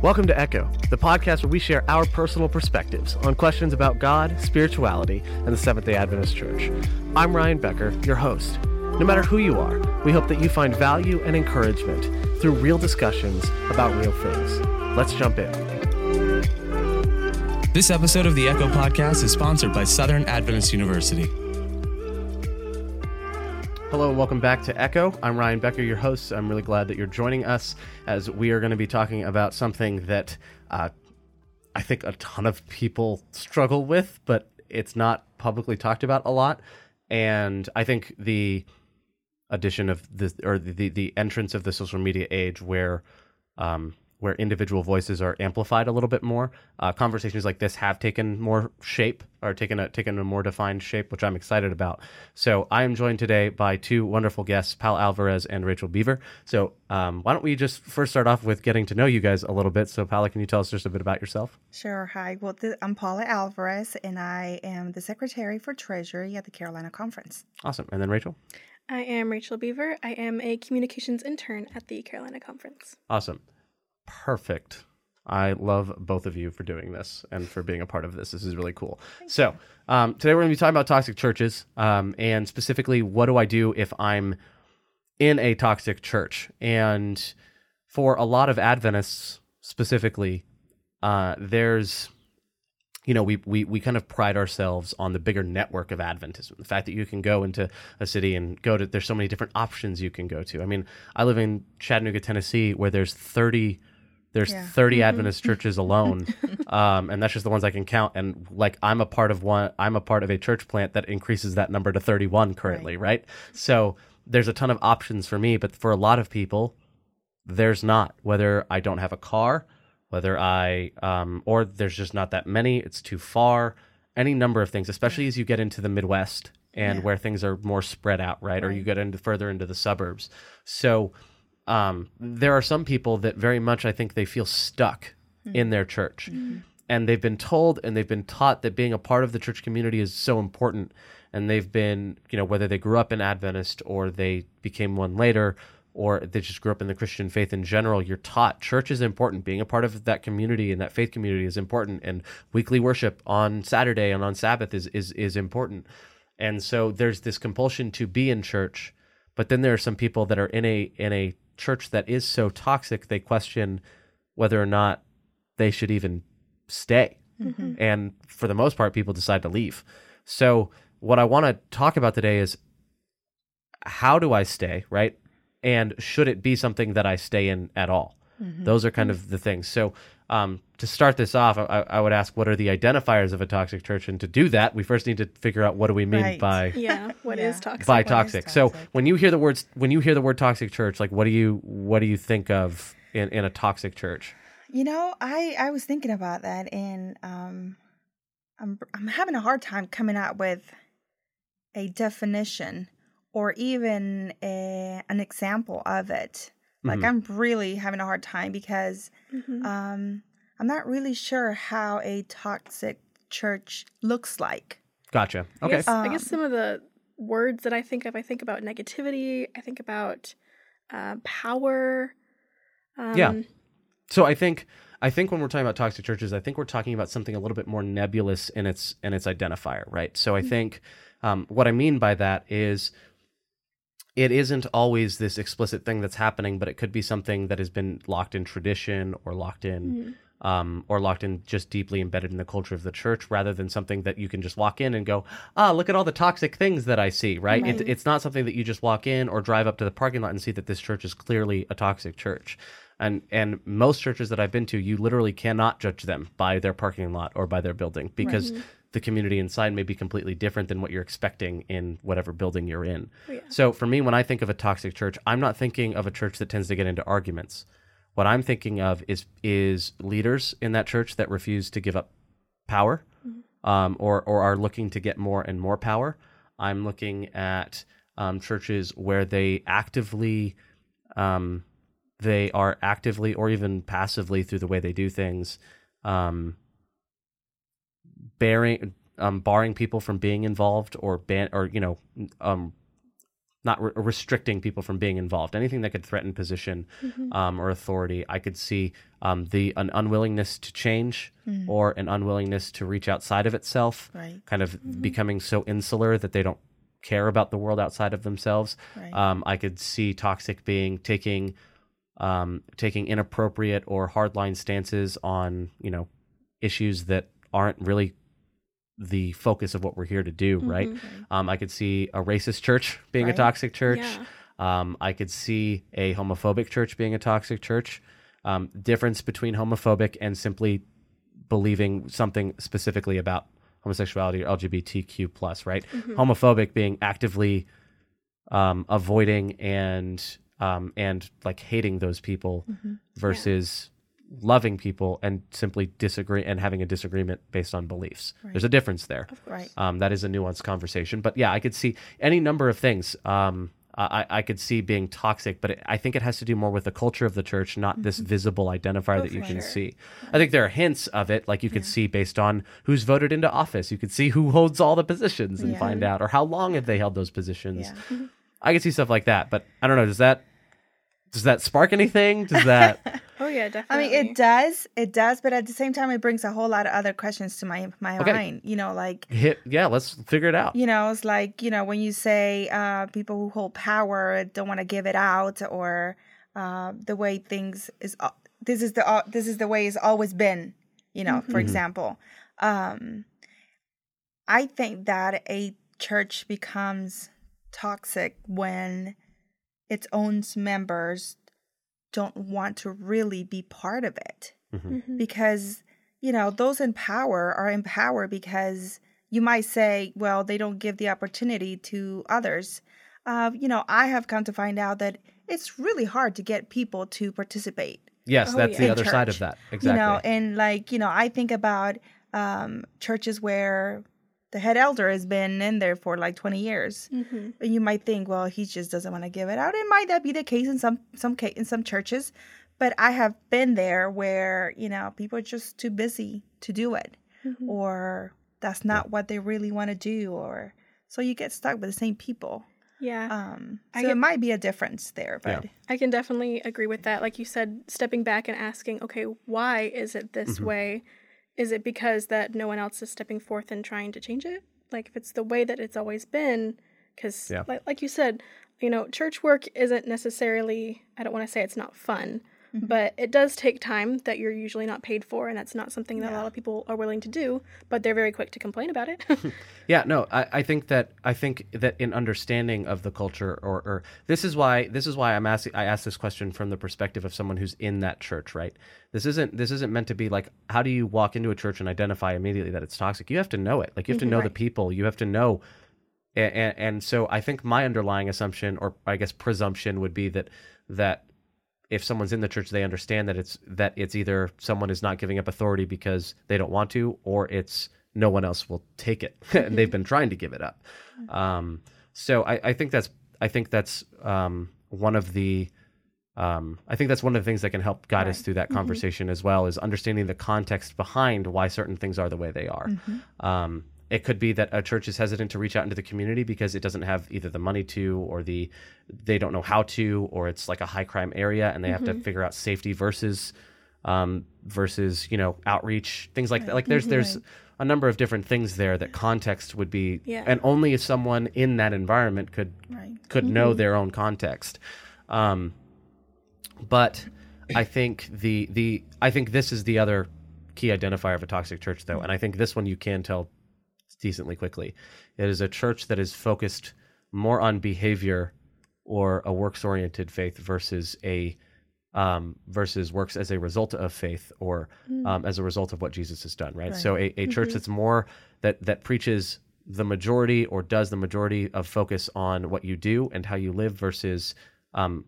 Welcome to Echo, the podcast where we share our personal perspectives on questions about God, spirituality, and the Seventh day Adventist Church. I'm Ryan Becker, your host. No matter who you are, we hope that you find value and encouragement through real discussions about real things. Let's jump in. This episode of the Echo Podcast is sponsored by Southern Adventist University. Hello and welcome back to Echo. I'm Ryan Becker, your host. I'm really glad that you're joining us as we are going to be talking about something that uh, I think a ton of people struggle with, but it's not publicly talked about a lot. And I think the addition of the or the the entrance of the social media age where um, where individual voices are amplified a little bit more. Uh, conversations like this have taken more shape, or taken a taken a more defined shape, which I'm excited about. So I am joined today by two wonderful guests, Paula Alvarez and Rachel Beaver. So um, why don't we just first start off with getting to know you guys a little bit? So Paula, can you tell us just a bit about yourself? Sure. Hi. Well, th- I'm Paula Alvarez, and I am the Secretary for Treasury at the Carolina Conference. Awesome. And then Rachel. I am Rachel Beaver. I am a communications intern at the Carolina Conference. Awesome perfect. I love both of you for doing this and for being a part of this. This is really cool. Thank so, um, today we're going to be talking about toxic churches um, and specifically what do I do if I'm in a toxic church? And for a lot of Adventists specifically, uh, there's you know, we, we, we kind of pride ourselves on the bigger network of Adventism. The fact that you can go into a city and go to, there's so many different options you can go to. I mean, I live in Chattanooga, Tennessee, where there's 30 there's yeah. 30 mm-hmm. Adventist churches alone, um, and that's just the ones I can count. And like I'm a part of one, I'm a part of a church plant that increases that number to 31 currently, right? right? So there's a ton of options for me, but for a lot of people, there's not. Whether I don't have a car, whether I, um, or there's just not that many, it's too far, any number of things, especially as you get into the Midwest and yeah. where things are more spread out, right? right? Or you get into further into the suburbs. So um, there are some people that very much I think they feel stuck mm-hmm. in their church. Mm-hmm. And they've been told and they've been taught that being a part of the church community is so important. And they've been, you know, whether they grew up in Adventist or they became one later or they just grew up in the Christian faith in general, you're taught church is important. Being a part of that community and that faith community is important. And weekly worship on Saturday and on Sabbath is is is important. And so there's this compulsion to be in church, but then there are some people that are in a in a church that is so toxic, they question whether or not they should even stay. Mm-hmm. And for the most part, people decide to leave. So, what I want to talk about today is how do I stay, right? And should it be something that I stay in at all? Mm-hmm. Those are kind of the things. So, um, to start this off, I, I, would ask, what are the identifiers of a toxic church? And to do that, we first need to figure out what do we mean right. by yeah, what yeah. is toxic? By toxic. toxic. So when you hear the words, when you hear the word toxic church, like what do you what do you think of in, in a toxic church? You know, I I was thinking about that, and um, I'm I'm having a hard time coming up with a definition or even a, an example of it. Like mm-hmm. I'm really having a hard time because mm-hmm. um, I'm not really sure how a toxic church looks like. Gotcha. Okay. I guess, um, I guess some of the words that I think of, I think about negativity. I think about uh, power. Um, yeah. So I think I think when we're talking about toxic churches, I think we're talking about something a little bit more nebulous in its in its identifier, right? So I mm-hmm. think um, what I mean by that is it isn't always this explicit thing that's happening, but it could be something that has been locked in tradition or locked in. Mm-hmm. Um, or locked in just deeply embedded in the culture of the church rather than something that you can just walk in and go, ah, look at all the toxic things that I see, right? right. It, it's not something that you just walk in or drive up to the parking lot and see that this church is clearly a toxic church. And and most churches that I've been to, you literally cannot judge them by their parking lot or by their building because right the community inside may be completely different than what you're expecting in whatever building you're in. Oh, yeah. So for me, when I think of a toxic church, I'm not thinking of a church that tends to get into arguments. What I'm thinking of is is leaders in that church that refuse to give up power, mm-hmm. um, or or are looking to get more and more power. I'm looking at um, churches where they actively, um, they are actively or even passively through the way they do things, um, bearing um, barring people from being involved or ban or you know um, not re- restricting people from being involved. Anything that could threaten position um, or authority, I could see um, the an unwillingness to change or an unwillingness to reach outside of itself, Right. kind of becoming so insular that they don't care about the world outside of themselves. Right. Um, I could see toxic being taking um, taking inappropriate or hardline stances on you know issues that aren't really the focus of what we're here to do, right? Um, I could see a racist church being Right. a toxic church. Yeah. Um, I could see a homophobic church being a toxic church. Um, difference between homophobic and simply believing something specifically about homosexuality or LGBTQ plus, right? Homophobic being actively um, avoiding and um, and like hating those people versus loving people and simply disagree and having a disagreement based on beliefs. There's a difference there. Right. Um, that is a nuanced conversation, but yeah, I could see any number of things. Um, I, I could see being toxic, but it, I think it has to do more with the culture of the church, not this visible identifier that you can see. I think there are hints of it, like you could see based on who's voted into office. You could see who holds all the positions and Yeah. find out, or how long have they held those positions. Yeah. I could see stuff like that, but I don't know. Does that does that spark anything? Does that? Oh yeah, definitely. I mean, it does, it does, but at the same time, it brings a whole lot of other questions to my my Okay. mind. You know, like hit yeah let's figure it out you know, it's like you know when you say uh, people who hold power don't want to give it out, or uh, the way things is. Uh, this is the uh, this is the way it's always been. You know, for example, um, I think that a church becomes toxic when its own members don't want to really be part of it. Because you know those in power are in power because you might say well they don't give the opportunity to others. Uh, you know i have come to find out that it's really hard to get people to participate yes Oh, that's yeah. the in other side of that. Exactly you know and like you know i think about um, churches where the head elder has been in there for like 20 years Mhm. and you might think well he just doesn't want to give it out it might that be the case in some some ca- in some churches but i have been there where you know people are just too busy to do it or that's not what they really want to do or so you get stuck with the same people yeah. um I so get- it might be a difference there but I can definitely agree with that. Like you said, stepping back and asking, okay, why is it this Mm-hmm. way? Is it because that no one else is stepping forth and trying to change it? Like if it's the way that it's always been, because Yeah. like, like you said, you know, church work isn't necessarily, I don't want to say it's not fun. Mm-hmm. but it does take time that you're usually not paid for. And that's not something that a lot of people are willing to do, but they're very quick to complain about it. Yeah, no, I, I think that I think that in understanding of the culture, or, or this is why this is why I'm asking. I asked this question from the perspective of someone who's in that church, right? This isn't this isn't meant to be like how do you walk into a church and identify immediately that it's toxic? You have to know it. Like you have to mm-hmm. know the people. You have to know, and, and, and so I think my underlying assumption, or I guess presumption, would be that that if someone's in the church, they understand that it's that it's either someone is not giving up authority because they don't want to, or it's no one else will take it, and they've been trying to give it up. Um, so I, I think that's I think that's um, one of the um, I think that's one of the things that can help guide us through that conversation as well is understanding the context behind why certain things are the way they are. Um, it could be that a church is hesitant to reach out into the community because it doesn't have either the money to or the they don't know how to or it's like a high crime area and they have to figure out safety versus um, versus you know outreach things like that. Like there's there's a number of different things there that context would be Yeah. and only someone in that environment could right could know their own context. Um, but I think the the I think this is the other key identifier of a toxic church, though, and I think this one you can tell decently quickly. It is a church that is focused more on behavior or a works oriented faith versus a um, versus works as a result of faith or um, as a result of what Jesus has done, right? So a, a church that's more that that preaches the majority or does the majority of focus on what you do and how you live versus um,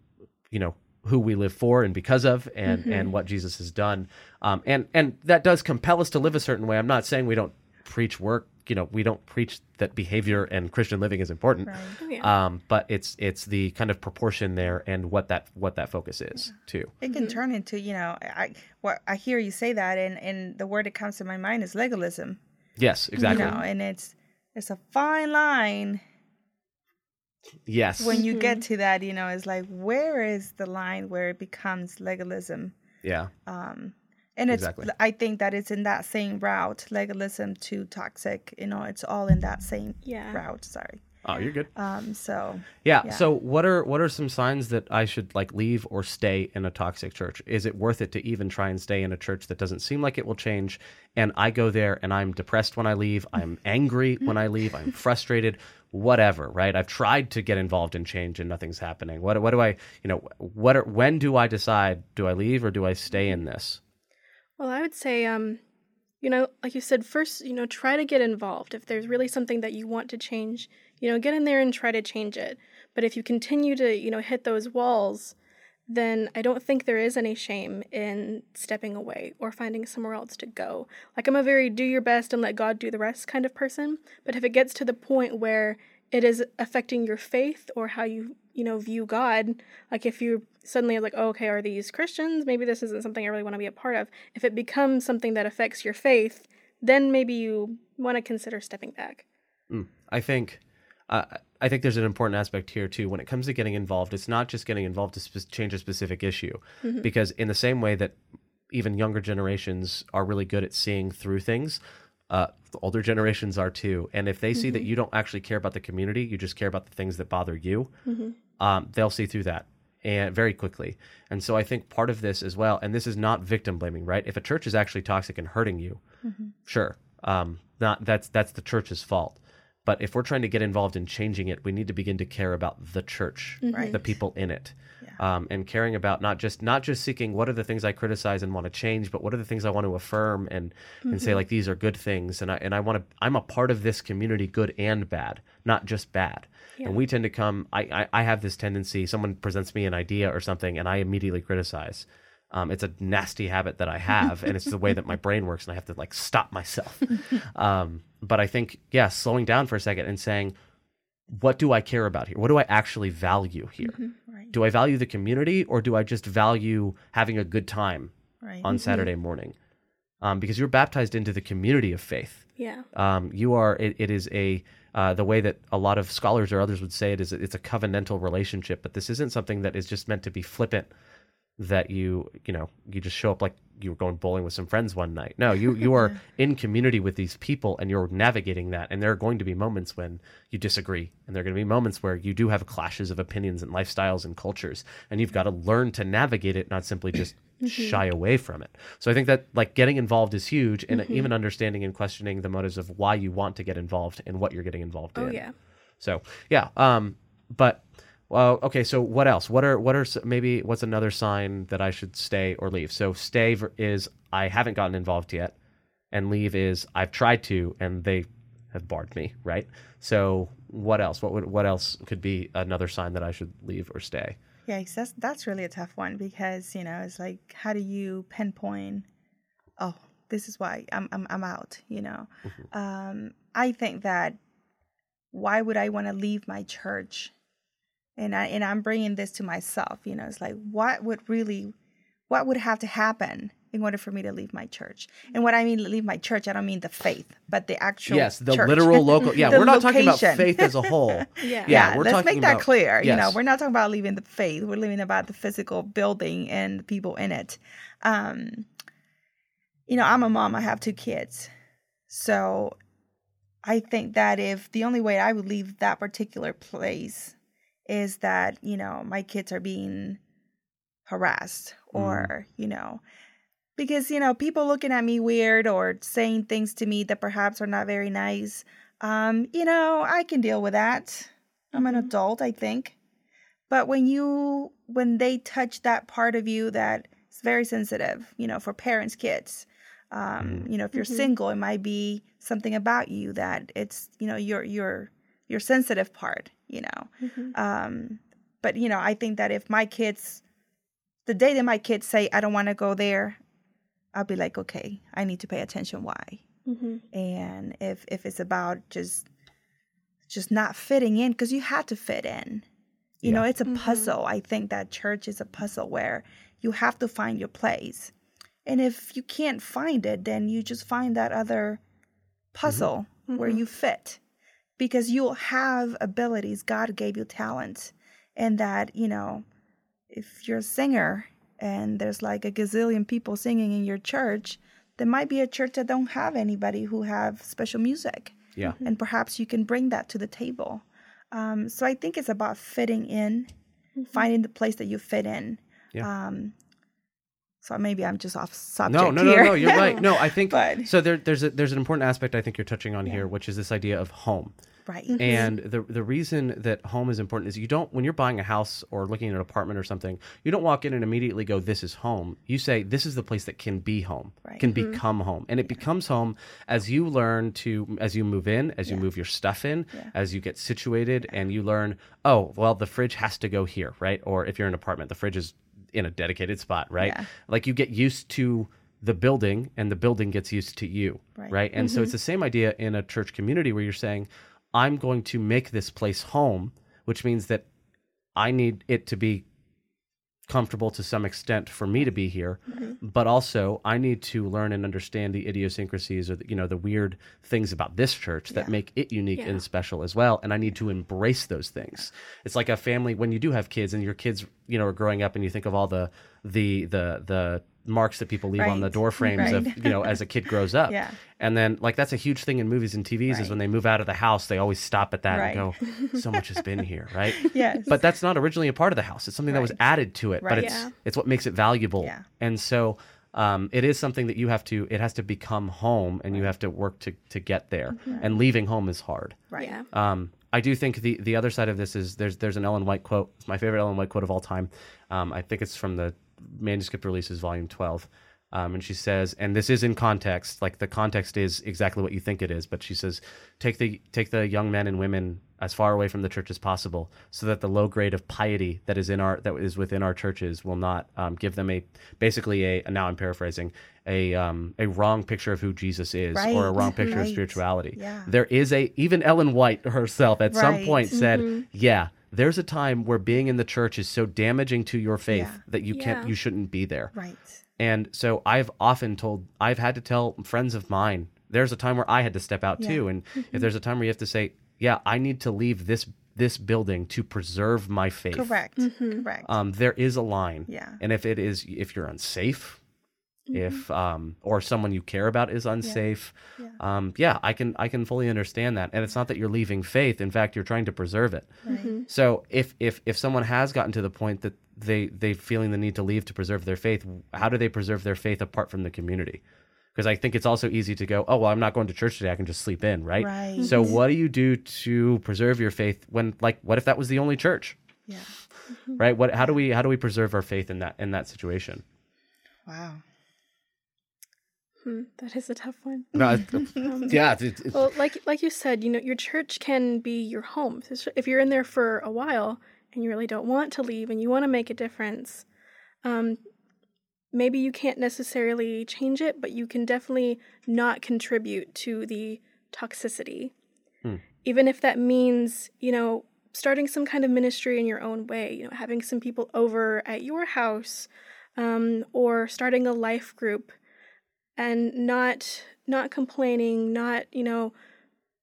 you know who we live for and because of and and what Jesus has done um, and and that does compel us to live a certain way. I'm not saying we don't preach work. You know, we don't preach that behavior and Christian living is important. right yeah. Um, but it's it's the kind of proportion there and what that what that focus is too. it can turn into you know i what i hear you say that and and the word that comes to my mind is legalism Yes, exactly. you know and it's it's a fine line Yes. when you get to that, you know, it's like where is the line where it becomes legalism? yeah. Um, and it's Exactly. I think that it's in that same route, legalism to toxic. You know, it's all in that same Yeah. route. Sorry. Oh, you're good. Um, so Yeah. Yeah. So what are what are some signs that I should like leave or stay in a toxic church? Is it worth it to even try and stay in a church that doesn't seem like it will change? And I go there and I'm depressed when I leave. I'm angry when I leave. I'm frustrated. Whatever, right? I've tried to get involved in change and nothing's happening. What what do I, you know, what are, when do I decide do I leave or do I stay in this? Well, I would say, um, you know, like you said, first, you know, try to get involved. If there's really something that you want to change, you know, get in there and try to change it. But if you continue to, you know, hit those walls, then I don't think there is any shame in stepping away or finding somewhere else to go. Like, I'm a very do your best and let God do the rest kind of person. But if it gets to the point where it is affecting your faith or how you, you know, view God, like if you suddenly are like, oh, okay, are these Christians? Maybe this isn't something I really want to be a part of. If it becomes something that affects your faith, then maybe you want to consider stepping back. I think uh, I think there's an important aspect here too. When it comes to getting involved, it's not just getting involved to spe- change a specific issue, because in the same way that even younger generations are really good at seeing through things, uh, the older generations are too. And if they see that you don't actually care about the community, you just care about the things that bother you, um, they'll see through that and very quickly. And so I think part of this as well, and this is not victim blaming, right? If a church is actually toxic and hurting you, sure, um, not that's that's the church's fault. But if we're trying to get involved in changing it, we need to begin to care about the church, Right. the people in it, um, and caring about not just not just seeking what are the things I criticize and want to change, but what are the things I want to affirm and and say like these are good things, and I and I want to I'm a part of this community, good and bad, not just bad. And we tend to come. I, I I have this tendency. Someone presents me an idea or something, and I immediately criticize. Um, it's a nasty habit that I have, and it's the way that my brain works, and I have to like stop myself. um, but I think, yeah, slowing down for a second and saying, what do I care about here? What do I actually value here? right, Do I value the community, or do I just value having a good time right. on Saturday morning? Um, because you're baptized into the community of faith. Yeah. Um, you are. It, it is a uh, the way that a lot of scholars or others would say it is. It's a covenantal relationship, but this isn't something that is just meant to be flippant. That you you know you just show up like you were going bowling with some friends one night. No, you you are in community with these people and you're navigating that. And there are going to be moments when you disagree, and there are going to be moments where you do have clashes of opinions and lifestyles and cultures, and you've got to learn to navigate it, not simply just shy away from it. So I think that like getting involved is huge, and even understanding and questioning the motives of why you want to get involved and what you're getting involved Oh, in. yeah. So yeah, um, but well, okay. So what else? What are what are maybe what's another sign that I should stay or leave? So stay is I haven't gotten involved yet, and leave is I've tried to and they have barred me. Right. So what else? What would what else could be another sign that I should leave or stay? Yeah, that's that's really a tough one because you know it's like how do you pinpoint? Oh, this is why I'm I'm I'm out. You know, um, I think that why would I want to leave my church? And I and I'm bringing this to myself. You know, it's like what would really, what would have to happen in order for me to leave my church? And what I mean leave my church, I don't mean the faith, but the actual yes, the church. literal local. Yeah, we're not talking about faith as a whole. Yeah. Yeah, yeah, we're let's talking make that about- clear. You know, we're not talking about leaving the faith. We're leaving about the physical building and the people in it. Um, you know, I'm a mom. I have two kids, so I think that if the only way I would leave that particular place is that you know my kids are being harassed or you know because you know people looking at me weird or saying things to me that perhaps are not very nice um you know i can deal with that. I'm an adult i think. But when you when they touch that part of you that is very sensitive you know for parents kids um you know if you're single it might be something about you that it's you know your your your sensitive part you know? Um but you know i think that if my kids the day that my kids say i don't want to go there i'll be like okay i need to pay attention why. Hmm and if if it's about just just not fitting in because you have to fit in. You know it's a puzzle. I think that church is a puzzle where you have to find your place. And if you can't find it then you just find that other puzzle where you fit because you'll have abilities. God gave you talent. And that, you know, if you're a singer and there's like a gazillion people singing in your church, there might be a church that don't have anybody who have special music. Yeah. And perhaps you can bring that to the table. Um, so I think it's about fitting in, finding the place that you fit in. Yeah. Um, so maybe I'm just off subject No, no, no, here. no. You're right. No, I think But- so. There, there's a, there's an important aspect I think you're touching on here, which is this idea of home. right. Mm-hmm. And the the reason that home is important is you don't when you're buying a house or looking at an apartment or something, you don't walk in and immediately go, "This is home." You say, "This is the place that can be home, Right. can mm-hmm. become home," and it becomes home as you learn to as you move in, as you move your stuff in, Yeah. as you get situated, and you learn, "Oh, well, the fridge has to go here, right?" Or if you're in an apartment, the fridge is in a dedicated spot, right? Yeah. Like you get used to the building and the building gets used to you Right. right, and so mm-hmm. it's the same idea in a church community where you're saying i'm going to make this place home which means that i need it to be comfortable to some extent for me to be here but also i need to learn and understand the idiosyncrasies or the, you know the weird things about this church that Yeah. make it unique Yeah. and special as well and i need to embrace those things it's like a family when you do have kids and your kids you know are growing up and you think of all the the the the marks that people leave on the door frames of you know as a kid grows up Yeah. and then like that's a huge thing in movies and tvs is Right. when they move out of the house they always stop at that Right. and go so much has been here right Yes. but that's not originally a part of the house it's something that was added to it but it's Yeah. it's what makes it valuable Yeah. and so um, it is something that you have to it has to become home and you have to work to to get there and leaving home is hard right. Yeah. um, I do think the the other side of this is there's there's an Ellen White quote. It's my favorite Ellen White quote of all time. Um, I think it's from the manuscript releases, volume twelve. Um, and she says, and this is in context, like the context is exactly what you think it is. But she says, take the take the young men and women as far away from the church as possible, so that the low grade of piety that is in our that is within our churches will not um, give them a basically a now I'm paraphrasing a um, a wrong picture of who Jesus is or a wrong picture of spirituality. Yeah. There is a even Ellen White herself at some Right. point said, "Yeah, there's a time where being in the church is so damaging to your faith Yeah. that you can't Yeah. you shouldn't be there." Right. And so I've often told I've had to tell friends of mine, there's a time where I had to step out Yeah. too and if there's a time where you have to say, "Yeah, I need to leave this this building to preserve my faith." Correct. Correct. Um, there is a line. Yeah. And if it is if you're unsafe, if um or someone you care about is unsafe, Yeah. um yeah, I can I can fully understand that. And it's not that you're leaving faith. In fact, you're trying to preserve it. right. So if if if someone has gotten to the point that they they feeling the need to leave to preserve their faith, how do they preserve their faith apart from the community? Because I think it's also easy to go, oh well, I'm not going to church today. I can just sleep in, right? Right. So what do you do to preserve your faith when like what if that was the only church, Yeah. right? What how do we how do we preserve our faith in that in that situation? Wow. Hmm, that is a tough one. No, yeah, it's, it's, Well, like like you said, you know, your church can be your home. If you're in there for a while and you really don't want to leave and you want to make a difference, um, maybe you can't necessarily change it, but you can definitely not contribute to the toxicity. Hmm. Even if that means, you know, starting some kind of ministry in your own way, you know, having some people over at your house, um, or starting a life group and not not complaining, not, you know,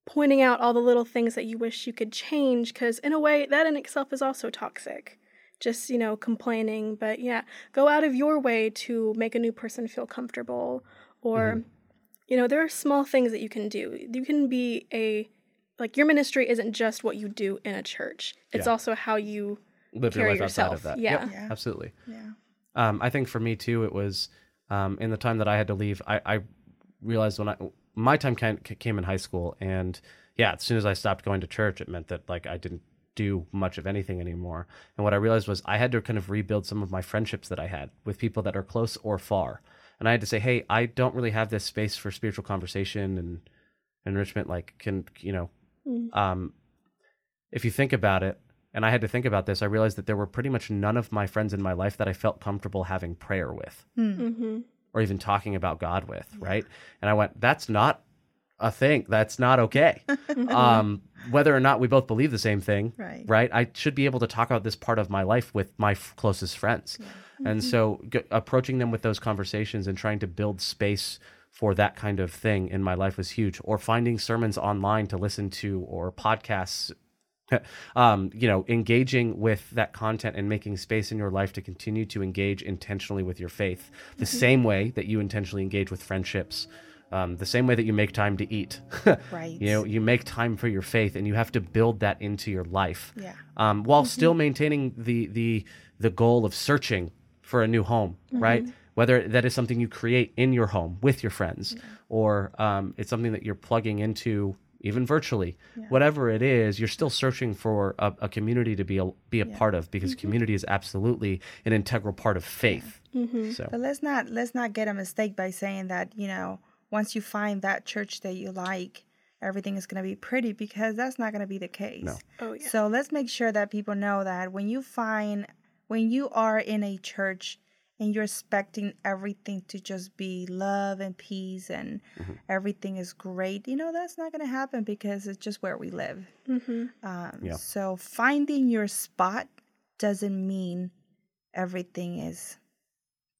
pointing out all the little things that you wish you could change because in a way that in itself is also toxic just you know complaining but yeah go out of your way to make a new person feel comfortable or you know there are small things that you can do you can be a like your ministry isn't just what you do in a church it's Yeah. also how you live your carry life outside of that. Yeah. Yep, Yeah. absolutely. Yeah. Um, I think for me too, it was um, in the time that I had to leave. I, I realized when I my time came, came in high school, and yeah, as soon as I stopped going to church, it meant that like I didn't do much of anything anymore. And what I realized was I had to kind of rebuild some of my friendships that I had with people that are close or far. And I had to say, hey, I don't really have this space for spiritual conversation and enrichment. Like, can you know, um, if you think about it, and I had to think about this, I realized that there were pretty much none of my friends in my life that I felt comfortable having prayer with mm-hmm. or even talking about God with, right? And I went, that's not a thing. That's not okay. um, whether or not we both believe the same thing, Right. right? I should be able to talk about this part of my life with my f- closest friends. And so g- approaching them with those conversations and trying to build space for that kind of thing in my life was huge. Or finding sermons online to listen to or podcasts um, you know, engaging with that content and making space in your life to continue to engage intentionally with your faith, the Mm-hmm. same way that you intentionally engage with friendships, um, the same way that you make time to eat. Right. You know, you make time for your faith, and you have to build that into your life, Yeah. um, while still maintaining the the the goal of searching for a new home, right? Whether that is something you create in your home with your friends, or um, it's something that you're plugging into even virtually, whatever it is, you're still searching for a, a community to be a, be a part of because mm-hmm. community is absolutely an integral part of faith. Mm-hmm. So But let's not let's not get a mistake by saying that you know once you find that church that you like, everything is going to be pretty because that's not going to be the case. No. Oh yeah. So let's make sure that people know that when you find when you are in a church and you're expecting everything to just be love and peace and everything is great, you know that's not going to happen because it's just where we live. Mm-hmm. Um, Yeah. So finding your spot doesn't mean everything is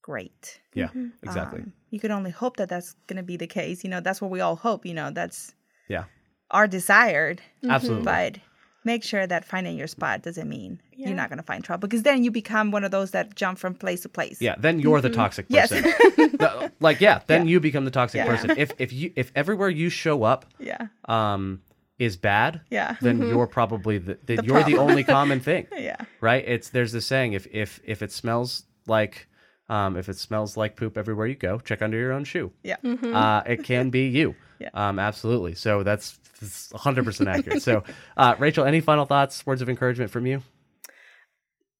great. yeah, exactly. Um, you can only hope that that's going to be the case. You know, that's what we all hope. You know, that's yeah, our desired. absolutely. But make sure that finding your spot doesn't mean Yeah. you're not going to find trouble because then you become one of those that jump from place to place. Yeah, then you're the mm-hmm. toxic Yes. person. No, uh, like yeah, then you become the toxic Yeah. person. If if you if everywhere you show up Yeah. um is bad, Yeah. then mm-hmm. you're probably the, the, The you're the only common thing, Yeah. right? It's there's this saying if if if it smells like um if it smells like poop everywhere you go, check under your own shoe. Yeah. Uh, it can be you. Yeah. Um, absolutely. So that's, that's 100% accurate. So, uh, Rachel, any final thoughts, words of encouragement from you?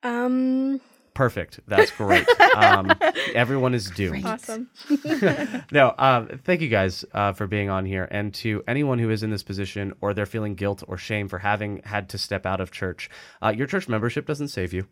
Um. Perfect. That's great. Um, everyone is doomed. Awesome. no, um, thank you guys uh, for being on here. And to anyone who is in this position or they're feeling guilt or shame for having had to step out of church, uh, your church membership doesn't save you.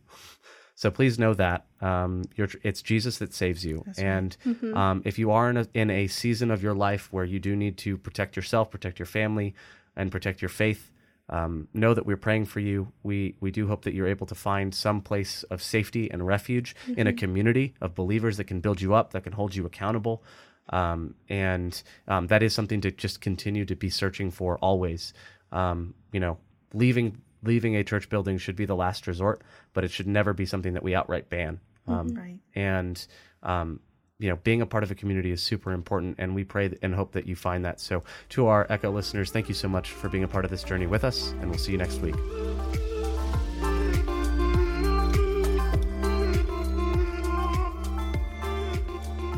So please know that um, it's Jesus that saves you. and um, if you are in a, in a season of your life where you do need to protect yourself, protect your family, and protect your faith, um, know that we're praying for you. We we do hope that you're able to find some place of safety and refuge in a community of believers that can build you up, that can hold you accountable, um, and um, that is something to just continue to be searching for always. Um, you know, leaving leaving a church building should be the last resort, but it should never be something that we outright ban. Um, Right. and um, you know being a part of a community is super important and we pray and hope that you find that so to our echo listeners thank you so much for being a part of this journey with us and we'll see you next week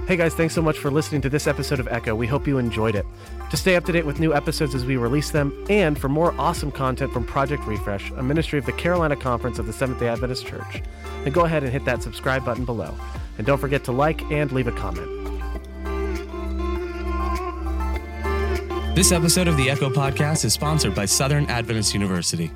Hey guys, thanks so much for listening to this episode of Echo. We hope you enjoyed it. To stay up to date with new episodes as we release them, and for more awesome content from Project Refresh, a ministry of the Carolina Conference of the Seventh day Adventist Church, then go ahead and hit that subscribe button below. And don't forget to like and leave a comment. This episode of the Echo Podcast is sponsored by Southern Adventist University.